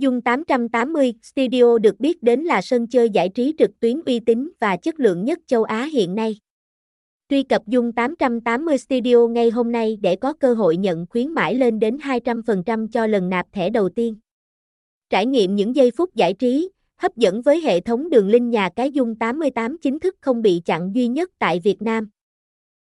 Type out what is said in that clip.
Dung 880 Studio được biết đến là sân chơi giải trí trực tuyến uy tín và chất lượng nhất châu Á hiện nay. Truy cập Dung 880 Studio ngay hôm nay để có cơ hội nhận khuyến mãi lên đến 200% cho lần nạp thẻ đầu tiên. Trải nghiệm những giây phút giải trí, hấp dẫn với hệ thống đường link nhà cái Dung 88 chính thức không bị chặn duy nhất tại Việt Nam.